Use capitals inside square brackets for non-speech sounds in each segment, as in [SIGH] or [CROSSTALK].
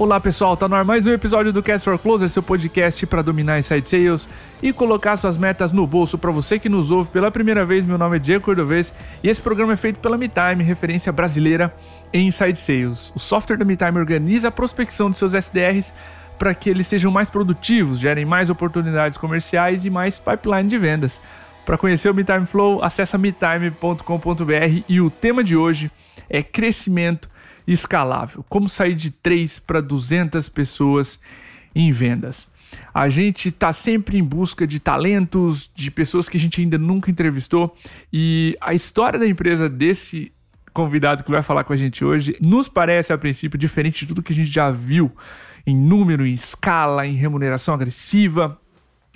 Olá pessoal, tá no ar mais um episódio do Cast for Closer, seu podcast para dominar inside sales e colocar suas metas no bolso. Para você que nos ouve pela primeira vez, meu nome é Diego Cordovez e esse programa é feito pela MeTime, referência brasileira em inside sales. O software da MeTime organiza a prospecção de seus SDRs para que eles sejam mais produtivos, gerem mais oportunidades comerciais e mais pipeline de vendas. Para conhecer o MeTime Flow, acessa metime.com.br e o tema de hoje é crescimento escalável. Como sair de 3 para 200 pessoas em vendas. A gente está sempre em busca de talentos, de pessoas que a gente ainda nunca entrevistou e a história da empresa desse convidado que vai falar com a gente hoje nos parece a princípio diferente de tudo que a gente já viu em número, em escala, em remuneração agressiva.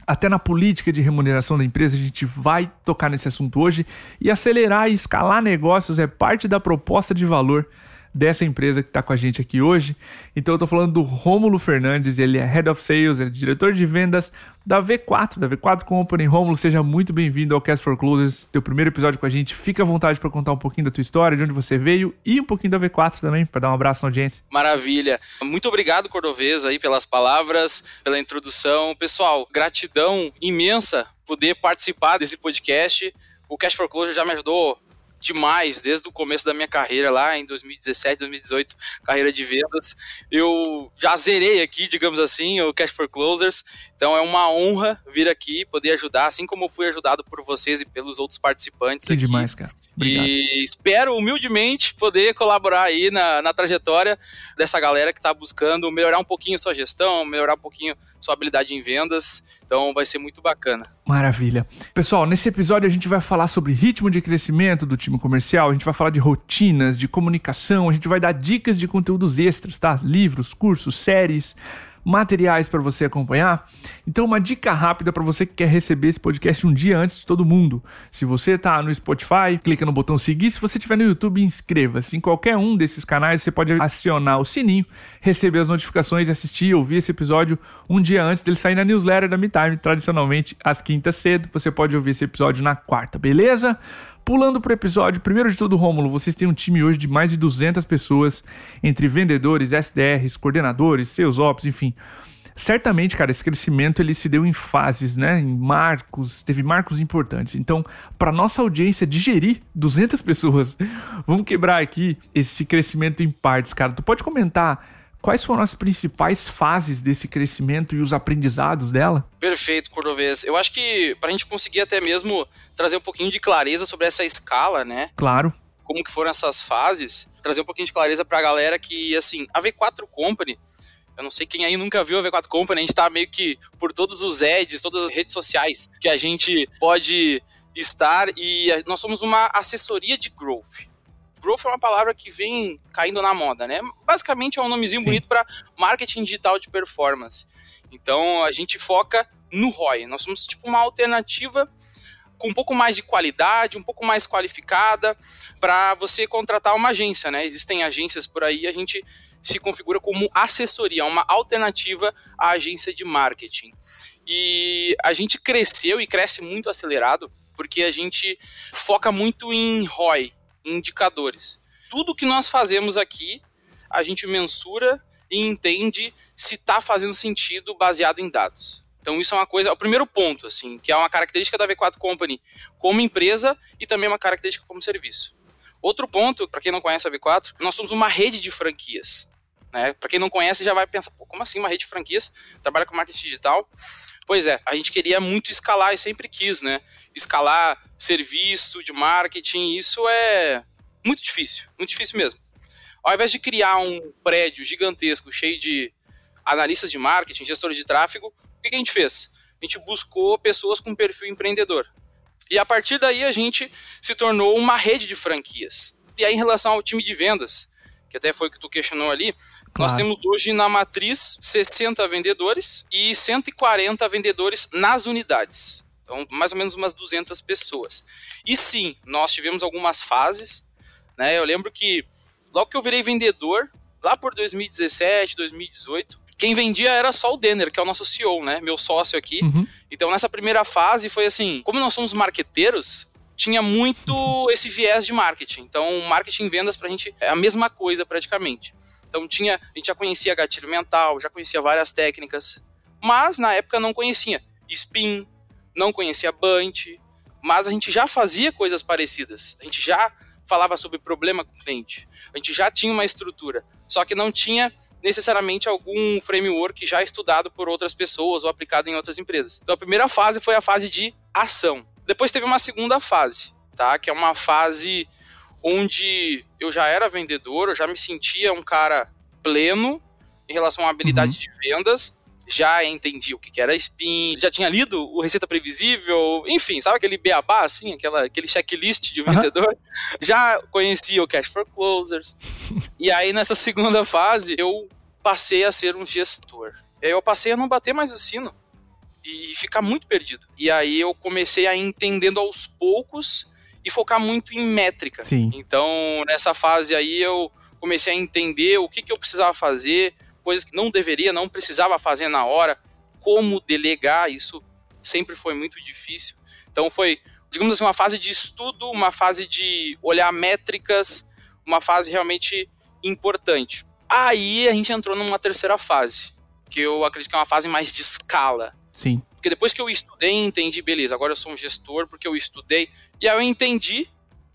Até na política de remuneração da empresa, a gente vai tocar nesse assunto hoje. E acelerar e escalar negócios é parte da proposta de valor dessa empresa que está com a gente aqui hoje. Então eu estou falando do Rômulo Fernandes, ele é Head of Sales, ele é diretor de vendas da V4, da V4 Company. Rômulo, seja muito bem-vindo ao Cast for Closers, teu primeiro episódio com a gente. Fica à vontade para contar um pouquinho da tua história, de onde você veio e um pouquinho da V4 também, para dar um abraço na audiência. Maravilha. Muito obrigado, Cordovez, aí pelas palavras, pela introdução. Pessoal, gratidão imensa poder participar desse podcast. O Cash for Closure já me ajudou demais desde o começo da minha carreira lá em 2017, 2018, carreira de vendas. Eu já zerei aqui, digamos assim, o Cash for Closers. Então é uma honra vir aqui poder ajudar, assim como fui ajudado por vocês e pelos outros participantes que aqui. demais, cara. Obrigado. E espero humildemente poder colaborar aí na, na trajetória dessa galera que está buscando melhorar um pouquinho sua gestão, melhorar um pouquinho sua habilidade em vendas. Então vai ser muito bacana. Maravilha. Pessoal, nesse episódio a gente vai falar sobre ritmo de crescimento do time comercial, a gente vai falar de rotinas, de comunicação, a gente vai dar dicas de conteúdos extras, tá? Livros, cursos, séries materiais para você acompanhar. Então, uma dica rápida para você que quer receber esse podcast um dia antes de todo mundo. Se você está no Spotify, clica no botão seguir. Se você estiver no YouTube, inscreva-se. Em qualquer um desses canais, você pode acionar o sininho, receber as notificações, assistir e ouvir esse episódio um dia antes dele sair na newsletter da MeTime, tradicionalmente às quintas cedo. Você pode ouvir esse episódio na quarta, beleza? Pulando pro episódio, primeiro de tudo, Rômulo, vocês têm um time hoje de mais de 200 pessoas, entre vendedores, SDRs, coordenadores, seus ops, enfim. Certamente, cara, esse crescimento ele se deu em fases, né? Em marcos, teve marcos importantes. Então, para nossa audiência digerir 200 pessoas, [LAUGHS] vamos quebrar aqui esse crescimento em partes, cara. Tu pode comentar Quais foram as principais fases desse crescimento e os aprendizados dela? Perfeito, Cordovez. Eu acho que para a gente conseguir até mesmo trazer um pouquinho de clareza sobre essa escala, né? Claro. Como que foram essas fases, trazer um pouquinho de clareza para a galera que, assim, a V4 Company, eu não sei quem aí nunca viu a V4 Company, a gente está meio que por todos os ads, todas as redes sociais que a gente pode estar e nós somos uma assessoria de growth growth é uma palavra que vem caindo na moda, né? Basicamente é um nomezinho Sim. bonito para marketing digital de performance. Então a gente foca no ROI. Nós somos tipo uma alternativa com um pouco mais de qualidade, um pouco mais qualificada para você contratar uma agência, né? Existem agências por aí, a gente se configura como assessoria, uma alternativa à agência de marketing. E a gente cresceu e cresce muito acelerado porque a gente foca muito em ROI, indicadores. Tudo que nós fazemos aqui, a gente mensura e entende se está fazendo sentido baseado em dados. Então isso é uma coisa, é o primeiro ponto, assim, que é uma característica da V4 Company como empresa e também uma característica como serviço. Outro ponto, para quem não conhece a V4, nós somos uma rede de franquias. Né? Para quem não conhece, já vai pensar, como assim uma rede de franquias? Trabalha com marketing digital? Pois é, a gente queria muito escalar e sempre quis, né? Escalar serviço de marketing, isso é muito difícil, muito difícil mesmo. Ao invés de criar um prédio gigantesco cheio de analistas de marketing, gestores de tráfego, o que a gente fez? A gente buscou pessoas com perfil empreendedor. E a partir daí a gente se tornou uma rede de franquias. E aí, em relação ao time de vendas, que até foi o que tu questionou ali, claro. nós temos hoje na matriz 60 vendedores e 140 vendedores nas unidades. Então, mais ou menos umas 200 pessoas. E sim, nós tivemos algumas fases, né? Eu lembro que logo que eu virei vendedor, lá por 2017, 2018, quem vendia era só o Denner, que é o nosso CEO, né? Meu sócio aqui. Uhum. Então, nessa primeira fase foi assim, como nós somos marqueteiros, tinha muito esse viés de marketing. Então, marketing e vendas pra gente é a mesma coisa praticamente. Então, tinha, a gente já conhecia gatilho mental, já conhecia várias técnicas, mas na época não conhecia spin, não conhecia bunch, mas a gente já fazia coisas parecidas. A gente já falava sobre problema com o cliente. A gente já tinha uma estrutura, só que não tinha necessariamente algum framework já estudado por outras pessoas ou aplicado em outras empresas. Então a primeira fase foi a fase de ação. Depois teve uma segunda fase, tá? Que é uma fase onde eu já era vendedor, eu já me sentia um cara pleno em relação à habilidade uhum. de vendas, já entendi o que era spin, já tinha lido o Receita Previsível, enfim, sabe aquele beabá, assim, aquela, aquele checklist de vendedor? Uhum. Já conhecia o Cash for Closers. [LAUGHS] e aí, nessa segunda fase, eu passei a ser um gestor. E aí eu passei a não bater mais o sino e ficar muito perdido. E aí eu comecei a ir entendendo aos poucos e focar muito em métrica. Sim. Então, nessa fase aí, eu comecei a entender o que, que eu precisava fazer, coisas que não deveria, não precisava fazer na hora, como delegar, isso sempre foi muito difícil. Então, foi, digamos assim, uma fase de estudo, uma fase de olhar métricas, uma fase realmente importante. Aí a gente entrou numa terceira fase, que eu acredito que é uma fase mais de escala. Sim. Porque depois que eu estudei, entendi, beleza, agora eu sou um gestor porque eu estudei. E aí eu entendi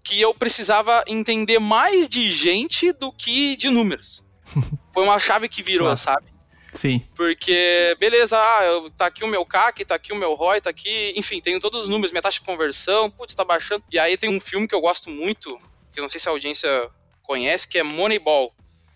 que eu precisava entender mais de gente do que de números. [LAUGHS] Foi uma chave que virou, claro. sabe? Sim. Porque, beleza, ah, tá aqui o meu CAC, tá aqui o meu ROI, tá aqui, enfim, tenho todos os números, minha taxa de conversão, putz, tá baixando. E aí tem um filme que eu gosto muito, que eu não sei se a audiência conhece, que é Moneyball.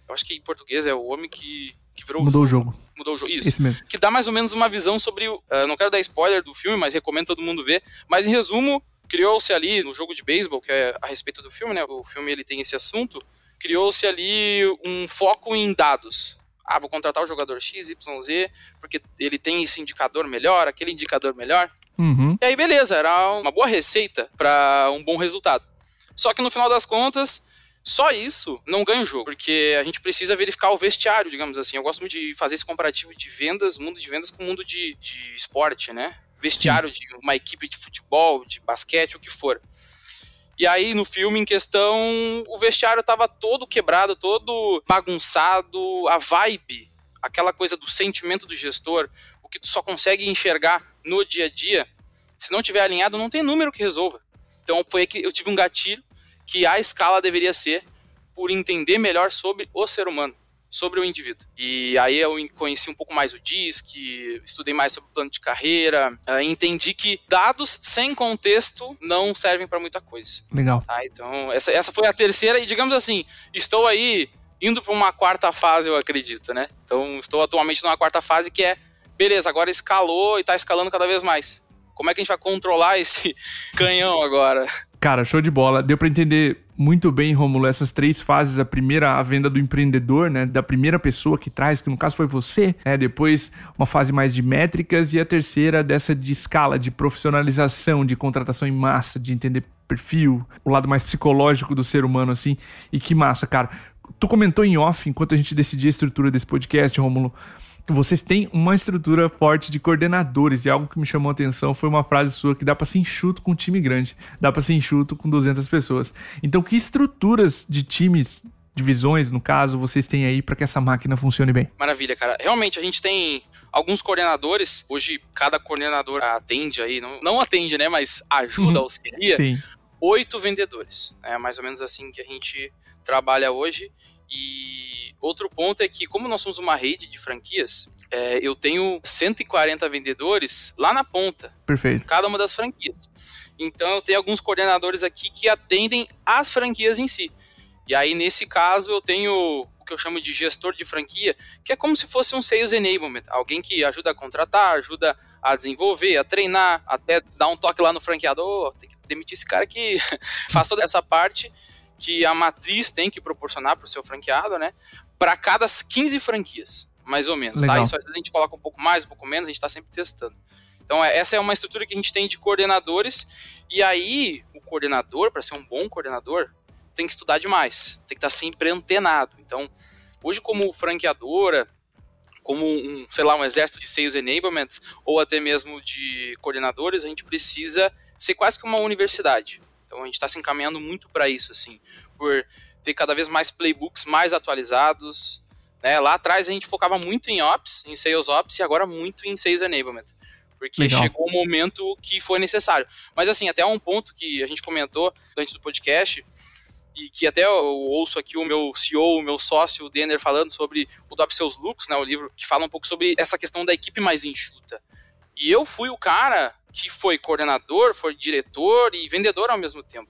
Eu acho que em português é o homem que, que virou Mudou o jogo. Mudou o jogo. Isso. Esse mesmo. Que dá mais ou menos uma visão sobre. Uh, não quero dar spoiler do filme, mas recomendo todo mundo ver. Mas em resumo, criou-se ali no jogo de beisebol, que é a respeito do filme, né? O filme ele tem esse assunto. Criou-se ali um foco em dados. Ah, vou contratar o jogador X, Y, Z, porque ele tem esse indicador melhor, aquele indicador melhor. Uhum. E aí, beleza, era uma boa receita para um bom resultado. Só que no final das contas, só isso não ganha o jogo, porque a gente precisa verificar o vestiário, digamos assim. Eu gosto muito de fazer esse comparativo de vendas, mundo de vendas com o mundo de, de esporte, né? Vestiário Sim. de uma equipe de futebol, de basquete, o que for. E aí, no filme em questão, o vestiário tava todo quebrado, todo bagunçado, a vibe, aquela coisa do sentimento do gestor, o que tu só consegue enxergar no dia a dia, se não tiver alinhado, não tem número que resolva. Então foi que eu tive um gatilho que a escala deveria ser por entender melhor sobre o ser humano, sobre o indivíduo. E aí eu conheci um pouco mais o DISC, estudei mais sobre o plano de carreira, uh, entendi que dados sem contexto não servem para muita coisa. Legal. Tá, então, essa, essa foi a terceira, e digamos assim, estou aí indo para uma quarta fase, eu acredito, né? Então, estou atualmente numa quarta fase que é, beleza, agora escalou e está escalando cada vez mais. Como é que a gente vai controlar esse [LAUGHS] canhão agora? Cara, show de bola. Deu para entender muito bem, Romulo, essas três fases. A primeira, a venda do empreendedor, né? Da primeira pessoa que traz, que no caso foi você, né? Depois, uma fase mais de métricas. E a terceira, dessa de escala, de profissionalização, de contratação em massa, de entender perfil, o lado mais psicológico do ser humano, assim. E que massa, cara. Tu comentou em off, enquanto a gente decidia a estrutura desse podcast, Romulo, vocês têm uma estrutura forte de coordenadores e algo que me chamou a atenção foi uma frase sua que dá para ser enxuto com um time grande, dá para ser enxuto com 200 pessoas. Então, que estruturas de times, divisões, no caso, vocês têm aí para que essa máquina funcione bem? Maravilha, cara. Realmente, a gente tem alguns coordenadores. Hoje, cada coordenador atende aí, não, não atende, né, mas ajuda, uhum. auxilia. Sim. Oito vendedores. É mais ou menos assim que a gente trabalha hoje. E outro ponto é que, como nós somos uma rede de franquias, é, eu tenho 140 vendedores lá na ponta. Perfeito. Cada uma das franquias. Então eu tenho alguns coordenadores aqui que atendem as franquias em si. E aí, nesse caso, eu tenho o que eu chamo de gestor de franquia, que é como se fosse um sales enablement, alguém que ajuda a contratar, ajuda a desenvolver, a treinar, até dar um toque lá no franqueador, tem que demitir esse cara que [LAUGHS] faz toda essa parte que a matriz tem que proporcionar para o seu franqueado, né? Para cada 15 franquias, mais ou menos, tá? Legal. tá? Isso às vezes a gente coloca um pouco mais, um pouco menos, a gente está sempre testando. Então, é, essa é uma estrutura que a gente tem de coordenadores, e aí o coordenador, para ser um bom coordenador, tem que estudar demais, tem que estar tá sempre antenado. Então, hoje, como franqueadora, como um, sei lá, um exército de sales enablements, ou até mesmo de coordenadores, a gente precisa ser quase que uma universidade Então a gente está se encaminhando muito para isso, assim, por ter cada vez mais playbooks mais atualizados. Né? Lá atrás a gente focava muito em Ops, em Sales Ops, e agora muito em Sales Enablement. Porque Legal. chegou o momento que foi necessário. Mas assim, até um ponto que a gente comentou antes do podcast, e que até eu ouço aqui o meu CEO, o meu sócio, o Denner, falando sobre o Dop Seus Looks, né, o livro que fala um pouco sobre essa questão da equipe mais enxuta. E eu fui o cara que foi coordenador, foi diretor e vendedor ao mesmo tempo.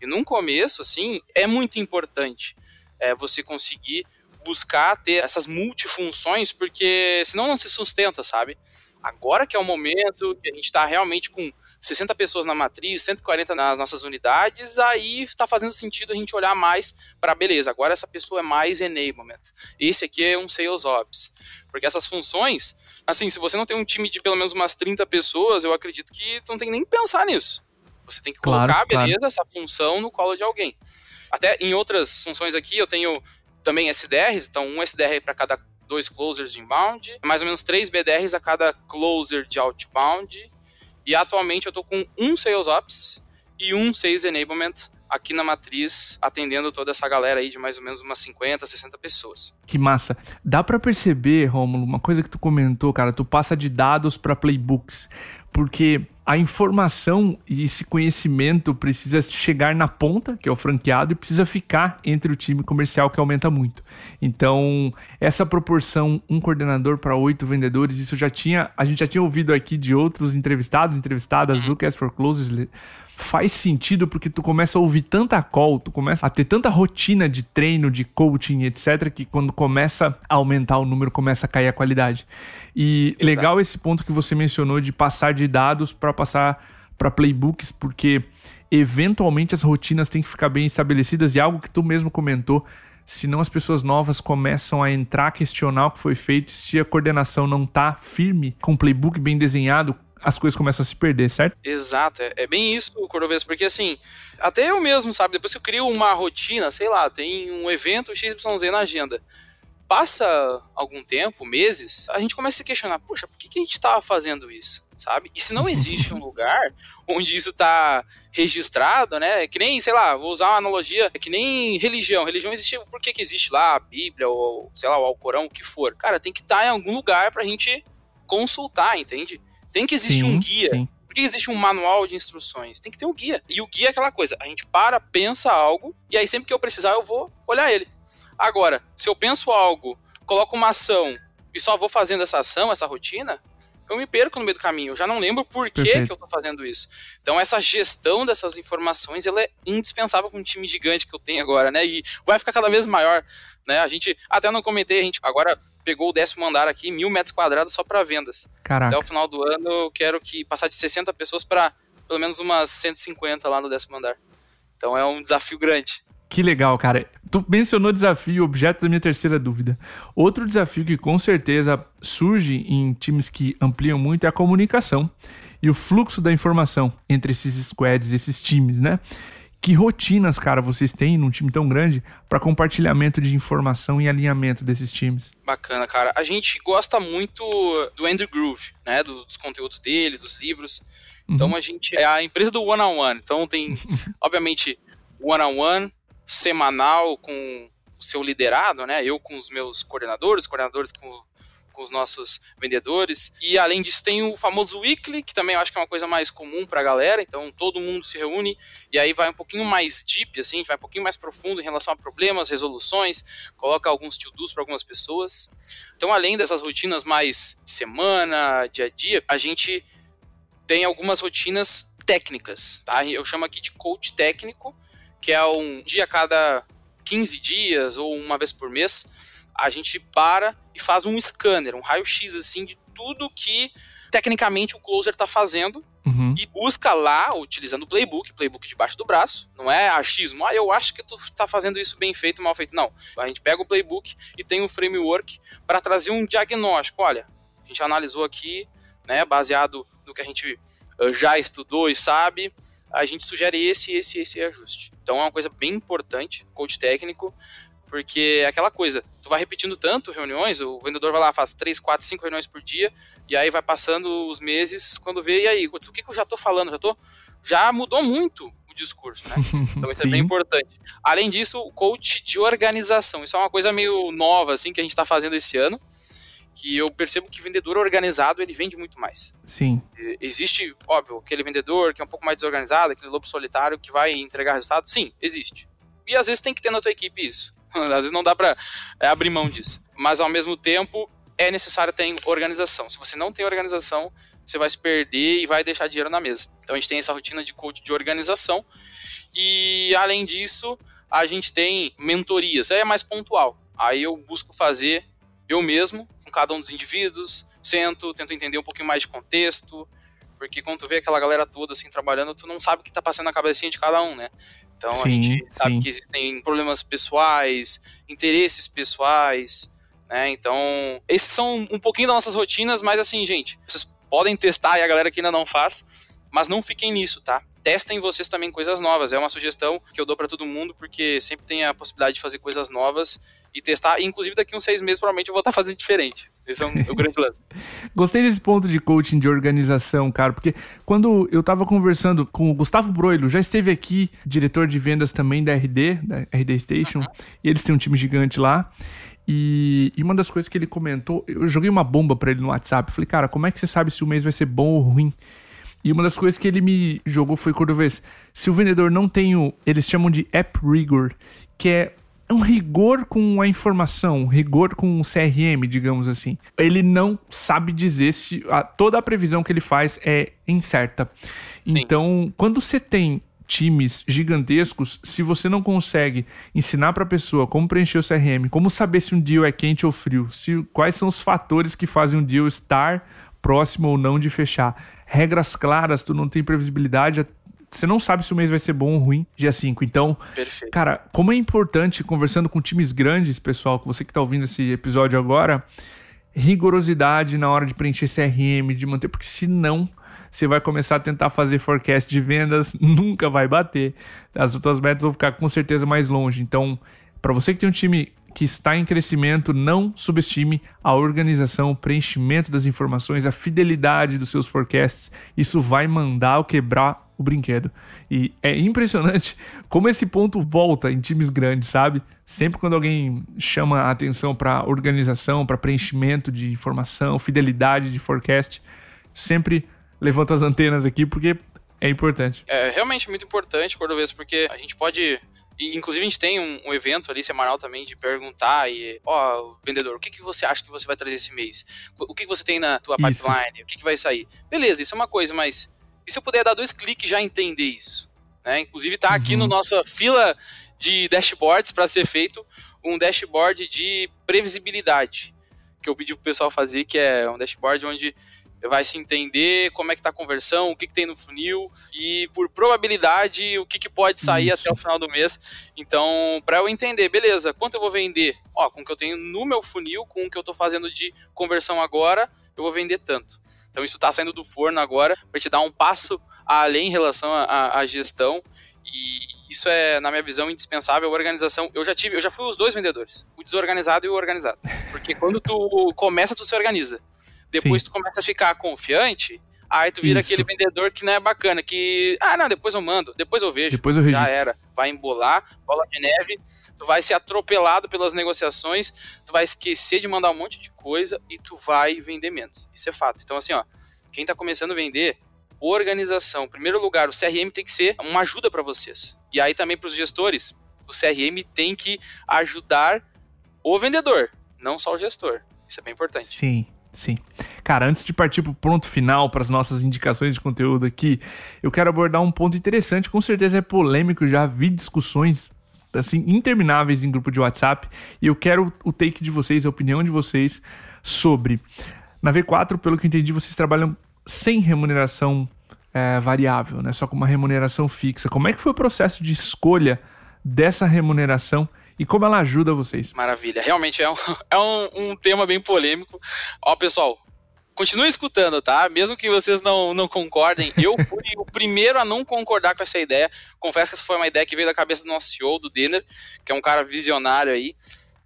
E num começo, assim, é muito importante é, você conseguir buscar ter essas multifunções, porque senão não se sustenta, sabe? Agora que é o momento que a gente está realmente com 60 pessoas na matriz, 140 nas nossas unidades, aí está fazendo sentido a gente olhar mais para, beleza, agora essa pessoa é mais enablement. Esse aqui é um sales ops. Porque essas funções, assim, se você não tem um time de pelo menos umas 30 pessoas, eu acredito que não tem nem que pensar nisso. Você tem que colocar, claro, beleza, claro. essa função no colo de alguém. Até em outras funções aqui, eu tenho também SDRs, então um SDR para cada dois closers de inbound, mais ou menos três BDRs a cada closer de outbound. E atualmente eu estou com um Sales Ops e um Sales Enablement aqui na matriz, atendendo toda essa galera aí de mais ou menos umas 50, 60 pessoas. Que massa. Dá para perceber, Rômulo, uma coisa que tu comentou, cara, tu passa de dados para playbooks, porque a informação e esse conhecimento precisa chegar na ponta, que é o franqueado, e precisa ficar entre o time comercial, que aumenta muito. Então, essa proporção, um coordenador para oito vendedores, isso já tinha. A gente já tinha ouvido aqui de outros entrevistados, entrevistadas do Cast for Closes faz sentido porque tu começa a ouvir tanta call, tu começa a ter tanta rotina de treino, de coaching, etc, que quando começa a aumentar o número, começa a cair a qualidade. E Exato. legal esse ponto que você mencionou de passar de dados para passar para playbooks, porque eventualmente as rotinas têm que ficar bem estabelecidas e algo que tu mesmo comentou, senão as pessoas novas começam a entrar, questionar o que foi feito, se a coordenação não tá firme, com o playbook bem desenhado, as coisas começam a se perder, certo? Exato, é, é bem isso, Cordovez, porque assim, até eu mesmo, sabe, depois que eu crio uma rotina, sei lá, tem um evento XYZ na agenda, passa algum tempo, meses, a gente começa a se questionar, puxa, por que, que a gente estava fazendo isso, sabe? E se não existe um [LAUGHS] lugar onde isso está registrado, né? Que nem, sei lá, vou usar uma analogia, é que nem religião. Religião existe, por que, que existe lá a Bíblia ou, sei lá, o Alcorão, o que for? Cara, tem que estar tá em algum lugar pra gente consultar, entende? Tem que existir sim, um guia. Sim. Por que existe um manual de instruções? Tem que ter um guia. E o guia é aquela coisa, a gente para, pensa algo, e aí sempre que eu precisar eu vou olhar ele. Agora, se eu penso algo, coloco uma ação e só vou fazendo essa ação, essa rotina, eu me perco no meio do caminho. Eu já não lembro por que, que eu tô fazendo isso. Então, essa gestão dessas informações, ela é indispensável com um time gigante que eu tenho agora, né? E vai ficar cada vez maior, né? A gente, até não comentei, a gente agora pegou o décimo andar aqui, mil metros quadrados só para vendas. Caraca. Até o final do ano, eu quero que passar de 60 pessoas para pelo menos umas 150 lá no décimo andar. Então, é um desafio grande. Que legal, cara. Tu mencionou desafio, objeto da minha terceira dúvida. Outro desafio que com certeza surge em times que ampliam muito é a comunicação e o fluxo da informação entre esses squads, esses times, né? Que rotinas, cara, vocês têm num time tão grande para compartilhamento de informação e alinhamento desses times? Bacana, cara. A gente gosta muito do Andrew Groove, né? dos conteúdos dele, dos livros. Então uhum. a gente é a empresa do one on one. Então tem, [LAUGHS] obviamente, one on one, semanal com o seu liderado, né? Eu com os meus coordenadores, coordenadores com, com os nossos vendedores. E além disso, tem o famoso weekly, que também eu acho que é uma coisa mais comum para a galera. Então todo mundo se reúne e aí vai um pouquinho mais deep, assim, vai um pouquinho mais profundo em relação a problemas, resoluções, coloca alguns to-dos para algumas pessoas. Então, além dessas rotinas mais de semana, dia a dia, a gente tem algumas rotinas técnicas, tá? Eu chamo aqui de coach técnico, que é um dia a cada 15 dias ou uma vez por mês, a gente para e faz um scanner, um raio-x assim de tudo que tecnicamente o closer está fazendo uhum. e busca lá, utilizando o playbook, playbook debaixo do braço, não é achismo, ah, eu acho que tu está fazendo isso bem feito, mal feito. Não, a gente pega o playbook e tem um framework para trazer um diagnóstico. Olha, a gente analisou aqui, né, baseado no que a gente eh, já estudou e sabe, a gente sugere esse, esse, esse ajuste. Então é uma coisa bem importante, coach técnico, porque é aquela coisa, tu vai repetindo tanto reuniões, o vendedor vai lá, faz 3, 4, 5 reuniões por dia, e aí vai passando os meses, quando vê, e aí, o que, que eu já tô falando? Já tô. Já mudou muito. o discurso, né? [LAUGHS] Então isso é bem importante. Além disso, o coach de organização. Isso é uma coisa meio nova, assim, que a gente está fazendo esse ano que eu percebo que vendedor organizado ele vende muito mais. Sim. Existe, óbvio, aquele vendedor que é um pouco mais desorganizado, aquele lobo solitário que vai entregar resultado. Sim, existe. E às vezes tem que ter na tua equipe isso. [LAUGHS] Às vezes não dá para é, abrir mão disso. Mas ao mesmo tempo é necessário ter organização. Se você não tem organização, você vai se perder e vai deixar dinheiro na mesa. Então a gente tem essa rotina de coach de organização. E além disso, a gente tem mentorias. Aí é mais pontual. Aí eu busco fazer eu mesmo cada um dos indivíduos, sento, tento entender um pouquinho mais de contexto, porque quando tu vê aquela galera toda assim trabalhando, tu não sabe o que tá passando na cabecinha de cada um, né? Então sim, a gente sabe sim. que existem problemas pessoais, interesses pessoais, né? Então, esses são um pouquinho das nossas rotinas, mas assim, gente, vocês podem testar e a galera que ainda não faz, mas não fiquem nisso, tá? Testem vocês também coisas novas. É uma sugestão que eu dou para todo mundo, porque sempre tem a possibilidade de fazer coisas novas e testar. inclusive, daqui uns seis meses, provavelmente, eu vou estar [LAUGHS] fazendo diferente. Esse é, um, é o grande lance. [LAUGHS] Gostei desse ponto de coaching de organização, cara, porque quando eu tava conversando com o Gustavo Broilo, já esteve aqui, diretor de vendas também da RD, da RD Station, uhum. e eles têm um time gigante lá. E, uma das coisas que ele comentou, eu joguei uma bomba para ele no WhatsApp. Falei, cara, como é que você sabe se o mês vai ser bom ou ruim? E uma das coisas que ele me jogou foi quando eu vez, se o vendedor não tem o, eles chamam de app rigor, que é é um rigor com a informação, um rigor com o CRM, digamos assim. Ele não sabe dizer se a, toda a previsão que ele faz é incerta. Sim. Então, quando você tem times gigantescos, se você não consegue ensinar para a pessoa como preencher o CRM, como saber se um deal é quente ou frio, se quais são os fatores que fazem um deal estar próximo ou não de fechar, regras claras, tu não tem previsibilidade, você não sabe se o mês vai ser bom ou ruim dia 5. Então, Perfeito. cara, como é importante conversando com times grandes, pessoal, que você que tá ouvindo esse episódio agora, rigorosidade na hora de preencher CRM, de manter, porque senão você vai começar a tentar fazer forecast de vendas, [LAUGHS] nunca vai bater. As suas metas vão ficar com certeza mais longe. Então, para você que tem um time que está em crescimento, não subestime a organização, o preenchimento das informações, a fidelidade dos seus forecasts. Isso vai mandar o quebrar o brinquedo. E é impressionante [LAUGHS] como esse ponto volta em times grandes, sabe? Sempre quando alguém chama a atenção para organização, para preenchimento de informação, fidelidade de forecast, sempre levanta as antenas aqui porque é importante. É realmente muito importante, Cordovez, porque a gente pode e, inclusive, a gente tem um, um, evento ali semanal também de perguntar e, ó, vendedor, o que, que você acha que você vai trazer esse mês? O que, que você tem na tua isso. pipeline? O que, que vai sair? Beleza, isso é uma coisa, mas e se eu puder dar dois cliques já entender isso? Né? Inclusive está aqui uhum. no nossa fila de dashboards para ser feito um dashboard de previsibilidade que eu pedi pro pessoal fazer, que é um dashboard onde vai se entender como é que tá a conversão, o que, que tem no funil e por probabilidade o que, que pode sair Isso. até o final do mês. Então, para eu entender, beleza, quanto eu vou vender? Ó, com o que eu tenho no meu funil, com o que eu estou fazendo de conversão agora, eu vou vender tanto. Então isso está saindo do forno agora para te dar um passo além em relação à gestão e isso é, na minha visão, indispensável. A organização, eu já tive, eu já fui os dois vendedores, o desorganizado e o organizado. Porque quando tu começa, tu se organiza. Depois Sim. tu começa a ficar confiante, Aí tu vira Isso. aquele vendedor que não é bacana, que, ah, não, depois eu mando, depois eu vejo. Depois eu registro. Já era. Vai embolar, bola de neve, tu vai ser atropelado pelas negociações, tu vai esquecer de mandar um monte de coisa e tu vai vender menos. Isso é fato. Então, assim, ó, quem tá começando a vender, organização. Em primeiro lugar, o CRM tem que ser uma ajuda para vocês. E aí também para os gestores, o CRM tem que ajudar o vendedor, não só o gestor. Isso é bem importante. Sim. Sim. Cara, antes de partir para o ponto final, para as nossas indicações de conteúdo aqui, eu quero abordar um ponto interessante, com certeza é polêmico, já vi discussões assim intermináveis em grupo de WhatsApp, e eu quero o take de vocês, a opinião de vocês sobre. Na V4, pelo que eu entendi, vocês trabalham sem remuneração é, variável, né? Só com uma remuneração fixa. Como é que foi o processo de escolha dessa remuneração? E como ela ajuda vocês. Maravilha. Realmente é um, [LAUGHS] é um, um tema bem polêmico. Ó, pessoal, continue escutando, tá? Mesmo que vocês não, não concordem, eu [LAUGHS] fui o primeiro a não concordar com essa ideia. Confesso que essa foi uma ideia que veio da cabeça do nosso CEO, do Denner, que é um cara visionário aí.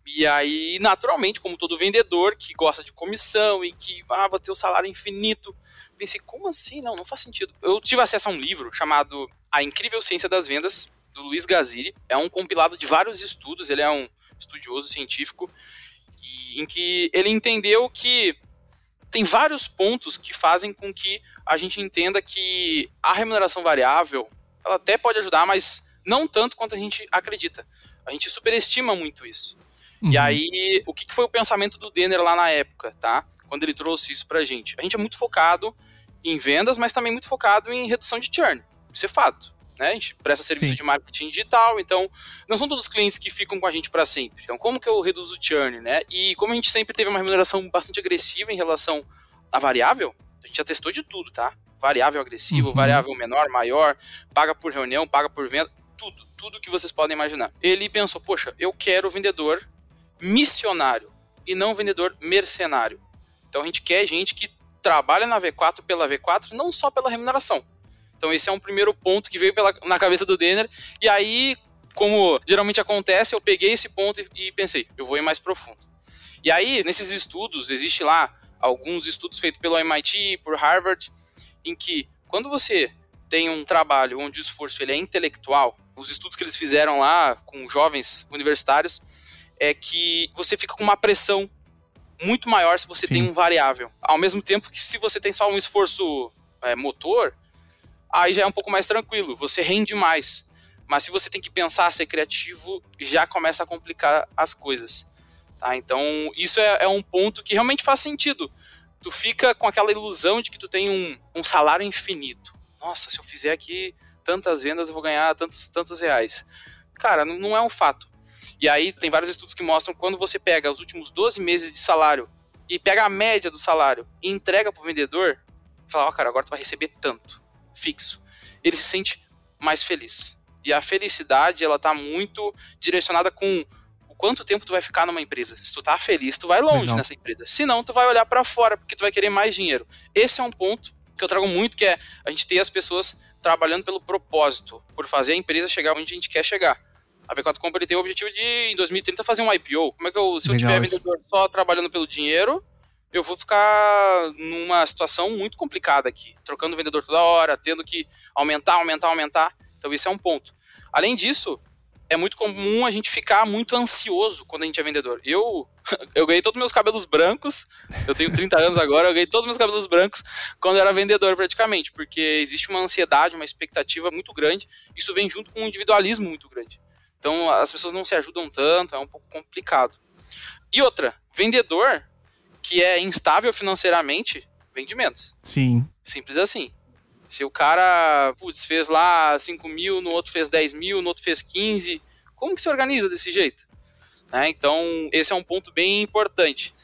E aí, naturalmente, como todo vendedor que gosta de comissão e que ah, vai ter o salário infinito, pensei, como assim? Não, não faz sentido. Eu tive acesso a um livro chamado A Incrível Ciência das Vendas, do Luiz Gaziri. É um compilado de vários estudos, ele é um estudioso científico, e, em que ele entendeu que tem vários pontos que fazem com que a gente entenda que a remuneração variável, ela até pode ajudar, mas não tanto quanto a gente acredita. A gente superestima muito isso. Uhum. E aí, o que foi o pensamento do Denner lá na época, tá? Quando ele trouxe isso pra gente. A gente é muito focado em vendas, mas também muito focado em redução de churn. Isso é fato. Né? A gente presta serviço Sim. de marketing digital, então não são todos os clientes que ficam com a gente para sempre. Então, como que eu reduzo o churn, né? E como a gente sempre teve uma remuneração bastante agressiva em relação à variável, a gente já testou de tudo, tá? Variável agressivo, uhum. variável menor, maior, paga por reunião, paga por venda, tudo, tudo que vocês podem imaginar. Ele pensou, poxa, eu quero vendedor missionário e não vendedor mercenário. Então a gente quer gente que trabalha na V4 pela V4, não só pela remuneração. Então esse é um primeiro ponto que veio pela, na cabeça do Denner. E aí, como geralmente acontece, eu peguei esse ponto e, e pensei, eu vou ir mais profundo. E aí, nesses estudos, existe lá alguns estudos feitos pelo MIT, por Harvard, em que quando você tem um trabalho onde o esforço ele é intelectual, os estudos que eles fizeram lá com jovens universitários, é que você fica com uma pressão muito maior se você Sim. tem um variável. Ao mesmo tempo que se você tem só um esforço é, motor, aí já é um pouco mais tranquilo, você rende mais. Mas se você tem que pensar, ser criativo, já começa a complicar as coisas. Tá? Então, isso é, é um ponto que realmente faz sentido. Tu fica com aquela ilusão de que tu tem um, um salário infinito. Nossa, se eu fizer aqui tantas vendas, eu vou ganhar tantos, tantos reais. Cara, não, não é um fato. E aí tem vários estudos que mostram quando você pega os últimos 12 meses de salário e pega a média do salário e entrega pro vendedor, fala, ó, oh, cara, agora tu vai receber tanto, fixo. Ele se sente mais feliz. E a felicidade, ela tá muito direcionada com o quanto tempo tu vai ficar numa empresa. Se tu tá feliz, tu vai longe Legal. nessa empresa. Se não, tu vai olhar para fora, porque tu vai querer mais dinheiro. Esse é um ponto que eu trago muito, que é a gente ter as pessoas trabalhando pelo propósito, por fazer a empresa chegar onde a gente quer chegar. A V4 Company tem o objetivo de, em 2030, fazer um IPO. Como é que eu, se eu tiver vendedor só trabalhando pelo dinheiro, eu vou ficar numa situação muito complicada aqui, trocando vendedor toda hora, tendo que aumentar, aumentar, aumentar. Então, isso é um ponto. Além disso, é muito comum a gente ficar muito ansioso quando a gente é vendedor. Eu, [LAUGHS] eu ganhei todos os meus cabelos brancos, eu tenho 30 anos agora, eu ganhei todos os meus cabelos brancos quando eu era vendedor praticamente, porque existe uma ansiedade, uma expectativa muito grande, isso vem junto com um individualismo muito grande. Então as pessoas não se ajudam tanto, é um pouco complicado. E outra, vendedor que é instável financeiramente, vende menos. Sim. Simples assim. Se o cara, putz, fez lá 5 mil, no outro fez 10 mil, no outro fez 15, como que se organiza desse jeito? Né? Então, esse é um ponto bem importante.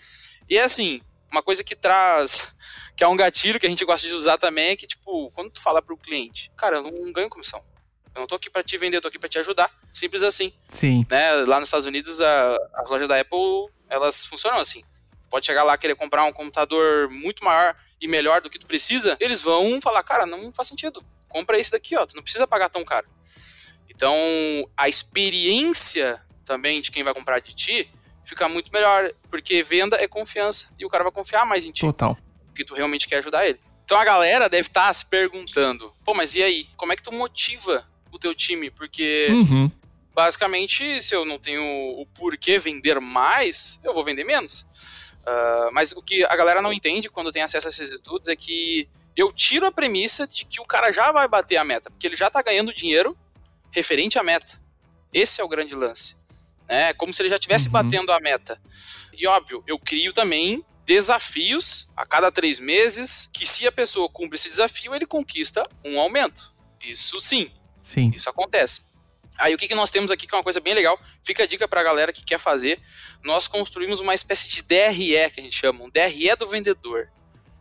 E é assim, uma coisa que traz, que é um gatilho que a gente gosta de usar também, é que, tipo, quando tu fala pro cliente, cara, eu não ganho comissão. Eu não tô aqui para te vender, eu tô aqui para te ajudar. Simples assim. Sim. Né? Lá nos Estados Unidos, a, as lojas da Apple, elas funcionam assim. Pode chegar lá querer comprar um computador muito maior e melhor do que tu precisa, eles vão falar, cara, não faz sentido. Compra esse daqui, ó. Tu não precisa pagar tão caro. Então, a experiência também de quem vai comprar de ti fica muito melhor, porque venda é confiança e o cara vai confiar mais em ti. Total. Porque tu realmente quer ajudar ele. Então a galera deve estar tá se perguntando: pô, mas e aí? Como é que tu motiva o teu time, porque uhum. basicamente, se eu não tenho o porquê vender mais, eu vou vender menos. Uh, mas o que a galera não entende quando tem acesso a esses estudos é que eu tiro a premissa de que o cara já vai bater a meta, porque ele já está ganhando dinheiro referente à meta. Esse é o grande lance. É como se ele já estivesse uhum. batendo a meta. E óbvio, eu crio também desafios a cada três meses, que se a pessoa cumpre esse desafio, ele conquista um aumento. Isso sim. Sim. Isso acontece. Aí o que, que nós temos aqui que é uma coisa bem legal, fica a dica para a galera que quer fazer. Nós construímos uma espécie de DRE que a gente chama, um DRE do vendedor.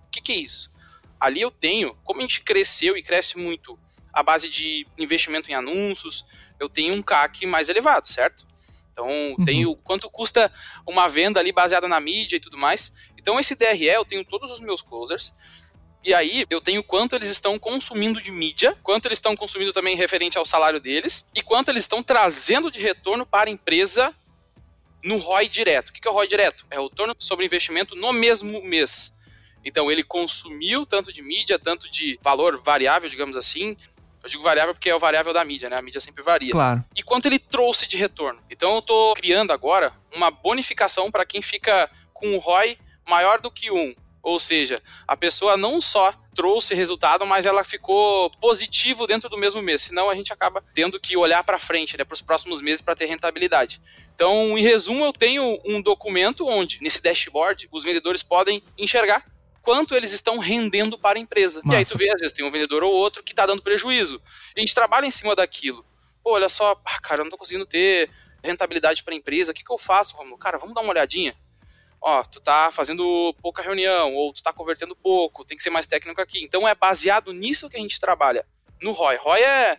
O que, que é isso? Ali eu tenho, como a gente cresceu e cresce muito a base de investimento em anúncios, eu tenho um CAC mais elevado, certo? Então, uhum. tenho quanto custa uma venda ali baseada na mídia e tudo mais. Então, esse DRE eu tenho todos os meus closers e aí eu tenho quanto eles estão consumindo de mídia, quanto eles estão consumindo também referente ao salário deles, e quanto eles estão trazendo de retorno para a empresa no ROI direto. O que é o ROI direto? É o retorno sobre investimento no mesmo mês. Então ele consumiu tanto de mídia, tanto de valor variável, digamos assim. Eu digo variável porque é o variável da mídia, né? A mídia sempre varia. Claro. E quanto ele trouxe de retorno. Então eu tô criando agora uma bonificação para quem fica com um ROI maior do que um. Ou seja, a pessoa não só trouxe resultado, mas ela ficou positivo dentro do mesmo mês. Senão a gente acaba tendo que olhar para frente, né, para os próximos meses para ter rentabilidade. Então, em resumo, eu tenho um documento onde, nesse dashboard, os vendedores podem enxergar quanto eles estão rendendo para a empresa. Massa. E aí tu vê, às vezes, tem um vendedor ou outro que está dando prejuízo. E a gente trabalha em cima daquilo. Pô, olha só, ah, cara, eu não estou conseguindo ter rentabilidade para a empresa, o que, que eu faço, Romulo? Cara, vamos dar uma olhadinha. Ó, tu tá fazendo pouca reunião, ou tu tá convertendo pouco, tem que ser mais técnico aqui. Então é baseado nisso que a gente trabalha. No ROI. ROI é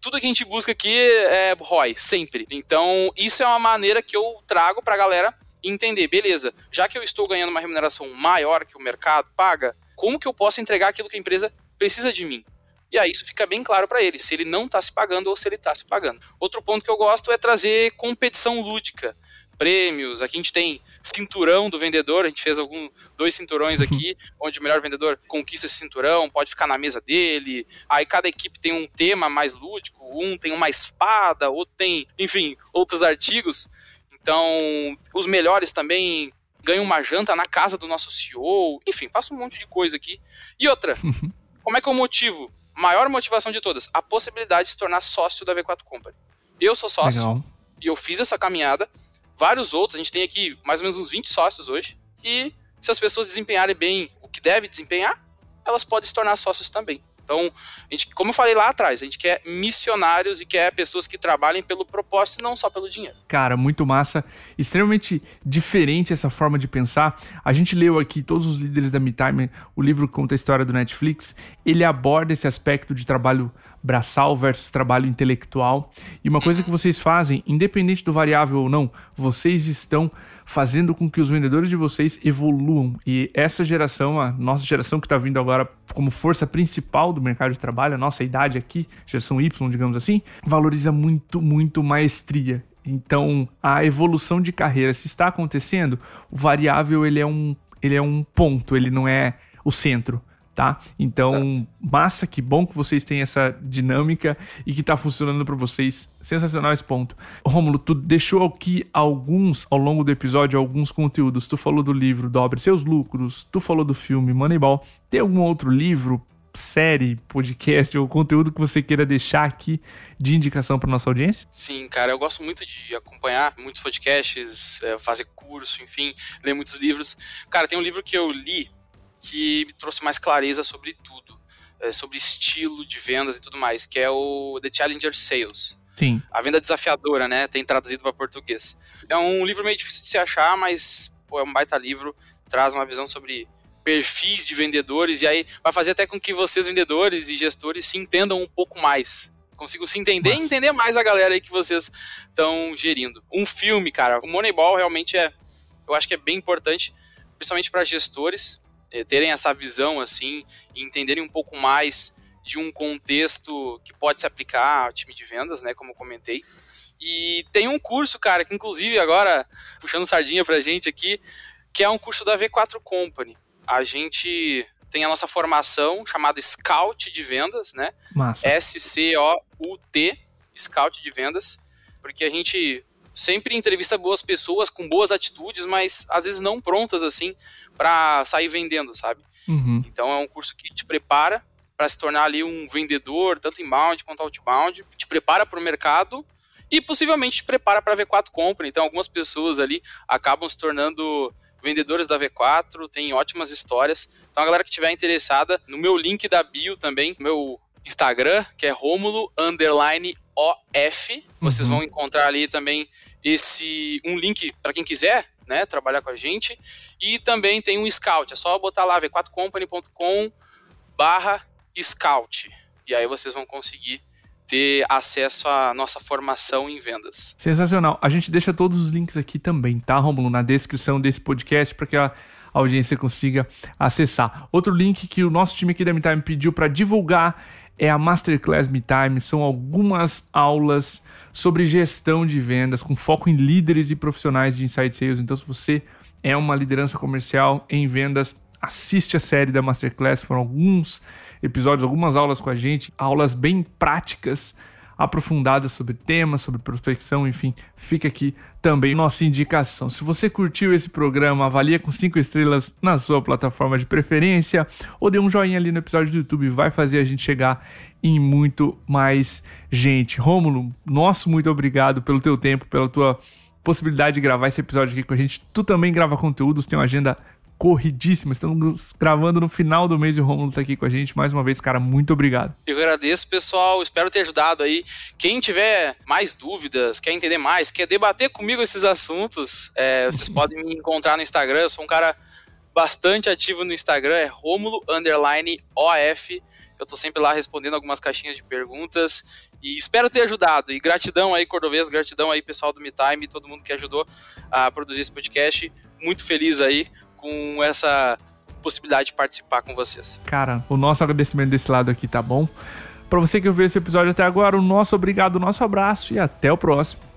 tudo que a gente busca aqui é ROI, sempre. Então, isso é uma maneira que eu trago pra galera entender, beleza, já que eu estou ganhando uma remuneração maior que o mercado paga, como que eu posso entregar aquilo que a empresa precisa de mim? E aí isso fica bem claro para ele, se ele não está se pagando ou se ele está se pagando. Outro ponto que eu gosto é trazer competição lúdica, prêmios. Aqui a gente tem cinturão do vendedor, a gente fez algum, dois cinturões uhum. aqui, onde o melhor vendedor conquista esse cinturão, pode ficar na mesa dele. Aí cada equipe tem um tema mais lúdico, um tem uma espada, outro tem, enfim, outros artigos. Então, os melhores também ganham uma janta na casa do nosso CEO. Enfim, faço um monte de coisa aqui. E outra, como é que eu motivo? Maior motivação de todas, a possibilidade de se tornar sócio da V4 Company. Eu sou sócio Legal. e eu fiz essa caminhada. Vários outros, a gente tem aqui mais ou menos uns 20 sócios hoje. E se as pessoas desempenharem bem o que deve desempenhar, elas podem se tornar sócios também. Então, a gente, como eu falei lá atrás, a gente quer missionários e quer pessoas que trabalhem pelo propósito e não só pelo dinheiro. Cara, muito massa. Extremamente diferente essa forma de pensar. A gente leu aqui todos os líderes da MeTime, o livro conta a história do Netflix. Ele aborda esse aspecto de trabalho braçal versus trabalho intelectual. E uma coisa que vocês fazem, independente do variável ou não, vocês estão fazendo com que os vendedores de vocês evoluam. E essa geração, a nossa geração que está vindo agora como força principal do mercado de trabalho, a nossa idade aqui, geração Y, digamos assim, valoriza muito, muito maestria. Então, a evolução de carreira, se está acontecendo, o variável ele é um, ele é um ponto, ele não é o centro tá? Então, Exato. massa, que bom que vocês têm essa dinâmica e que tá funcionando para vocês. Sensacional esse ponto. Rômulo, tu deixou aqui alguns, ao longo do episódio, alguns conteúdos. Tu falou do livro Dobre Seus Lucros, tu falou do filme Moneyball. Tem algum outro livro, série, podcast ou conteúdo que você queira deixar aqui de indicação para nossa audiência? Sim, cara, eu gosto muito de acompanhar muitos podcasts, é, fazer curso, enfim, ler muitos livros. Cara, tem um livro que eu li que me trouxe mais clareza sobre tudo, é, sobre estilo de vendas e tudo mais, que é o The Challenger Sales. Sim. A venda desafiadora, né? Tem traduzido para português. É um livro meio difícil de se achar, mas pô, é um baita livro, traz uma visão sobre perfis de vendedores e aí vai fazer até com que vocês vendedores e gestores se entendam um pouco mais. Consigam se entender Nossa. e entender mais a galera aí que vocês estão gerindo. Um filme, cara, o Moneyball realmente é, eu acho que é bem importante, principalmente para gestores, terem essa visão assim e entenderem um pouco mais de um contexto que pode se aplicar ao time de vendas, né, como eu comentei. E tem um curso, cara, que inclusive agora puxando sardinha pra gente aqui, que é um curso da V4 Company. A gente tem a nossa formação chamada Scout de Vendas, né? S-C-O-U-T, Scout de Vendas, porque a gente sempre entrevista boas pessoas com boas atitudes, mas às vezes não prontas assim para sair vendendo, sabe? Uhum. Então é um curso que te prepara para se tornar ali um vendedor, tanto inbound quanto outbound, te prepara para o mercado e possivelmente te prepara para a V4 Company. Então algumas pessoas ali acabam se tornando vendedores da V4, tem ótimas histórias. Então a galera que estiver interessada, no meu link da bio também, meu Instagram, que é Romulo underline OF, vocês uhum. vão encontrar ali também esse um link para quem quiser né, trabalhar com a gente. E também tem um Scout, é só botar lá v4company.com barra Scout. E aí vocês vão conseguir ter acesso à nossa formação em vendas. Sensacional. A gente deixa todos os links aqui também, tá, Romulo, na descrição desse podcast para que a audiência consiga acessar. Outro link que o nosso time aqui da MeTime pediu para divulgar é a Masterclass MeTime. São algumas aulas sobre gestão de vendas, com foco em líderes e profissionais de inside sales. Então, se você é uma liderança comercial em vendas, assiste a série da Masterclass, foram alguns episódios, algumas aulas com a gente, aulas bem práticas, aprofundadas sobre temas, sobre prospecção, enfim, fica aqui também nossa indicação. Se você curtiu esse programa, avalia com cinco estrelas na sua plataforma de preferência ou dê um joinha ali no episódio do YouTube, vai fazer a gente chegar em muito mais gente. Rômulo, nosso muito obrigado pelo teu tempo, pela tua possibilidade de gravar esse episódio aqui com a gente. Tu também grava conteúdos, tem uma agenda corridíssima. Estamos gravando no final do mês e o Romulo tá aqui com a gente. Mais uma vez, cara, muito obrigado. Eu agradeço, pessoal. Espero ter ajudado aí. Quem tiver mais dúvidas, quer entender mais, quer debater comigo esses assuntos, é, vocês [LAUGHS] podem me encontrar no Instagram. Eu sou um cara bastante ativo no Instagram, é Romulo underline OF. Eu tô sempre lá respondendo algumas caixinhas de perguntas e espero ter ajudado. E gratidão aí, Cordovês, gratidão aí, pessoal do MeTime, todo mundo que ajudou a produzir esse podcast. Muito feliz aí com essa possibilidade de participar com vocês. Cara, o nosso agradecimento desse lado aqui tá bom. Para você que ouviu esse episódio até agora, o nosso obrigado, o nosso abraço e até o próximo.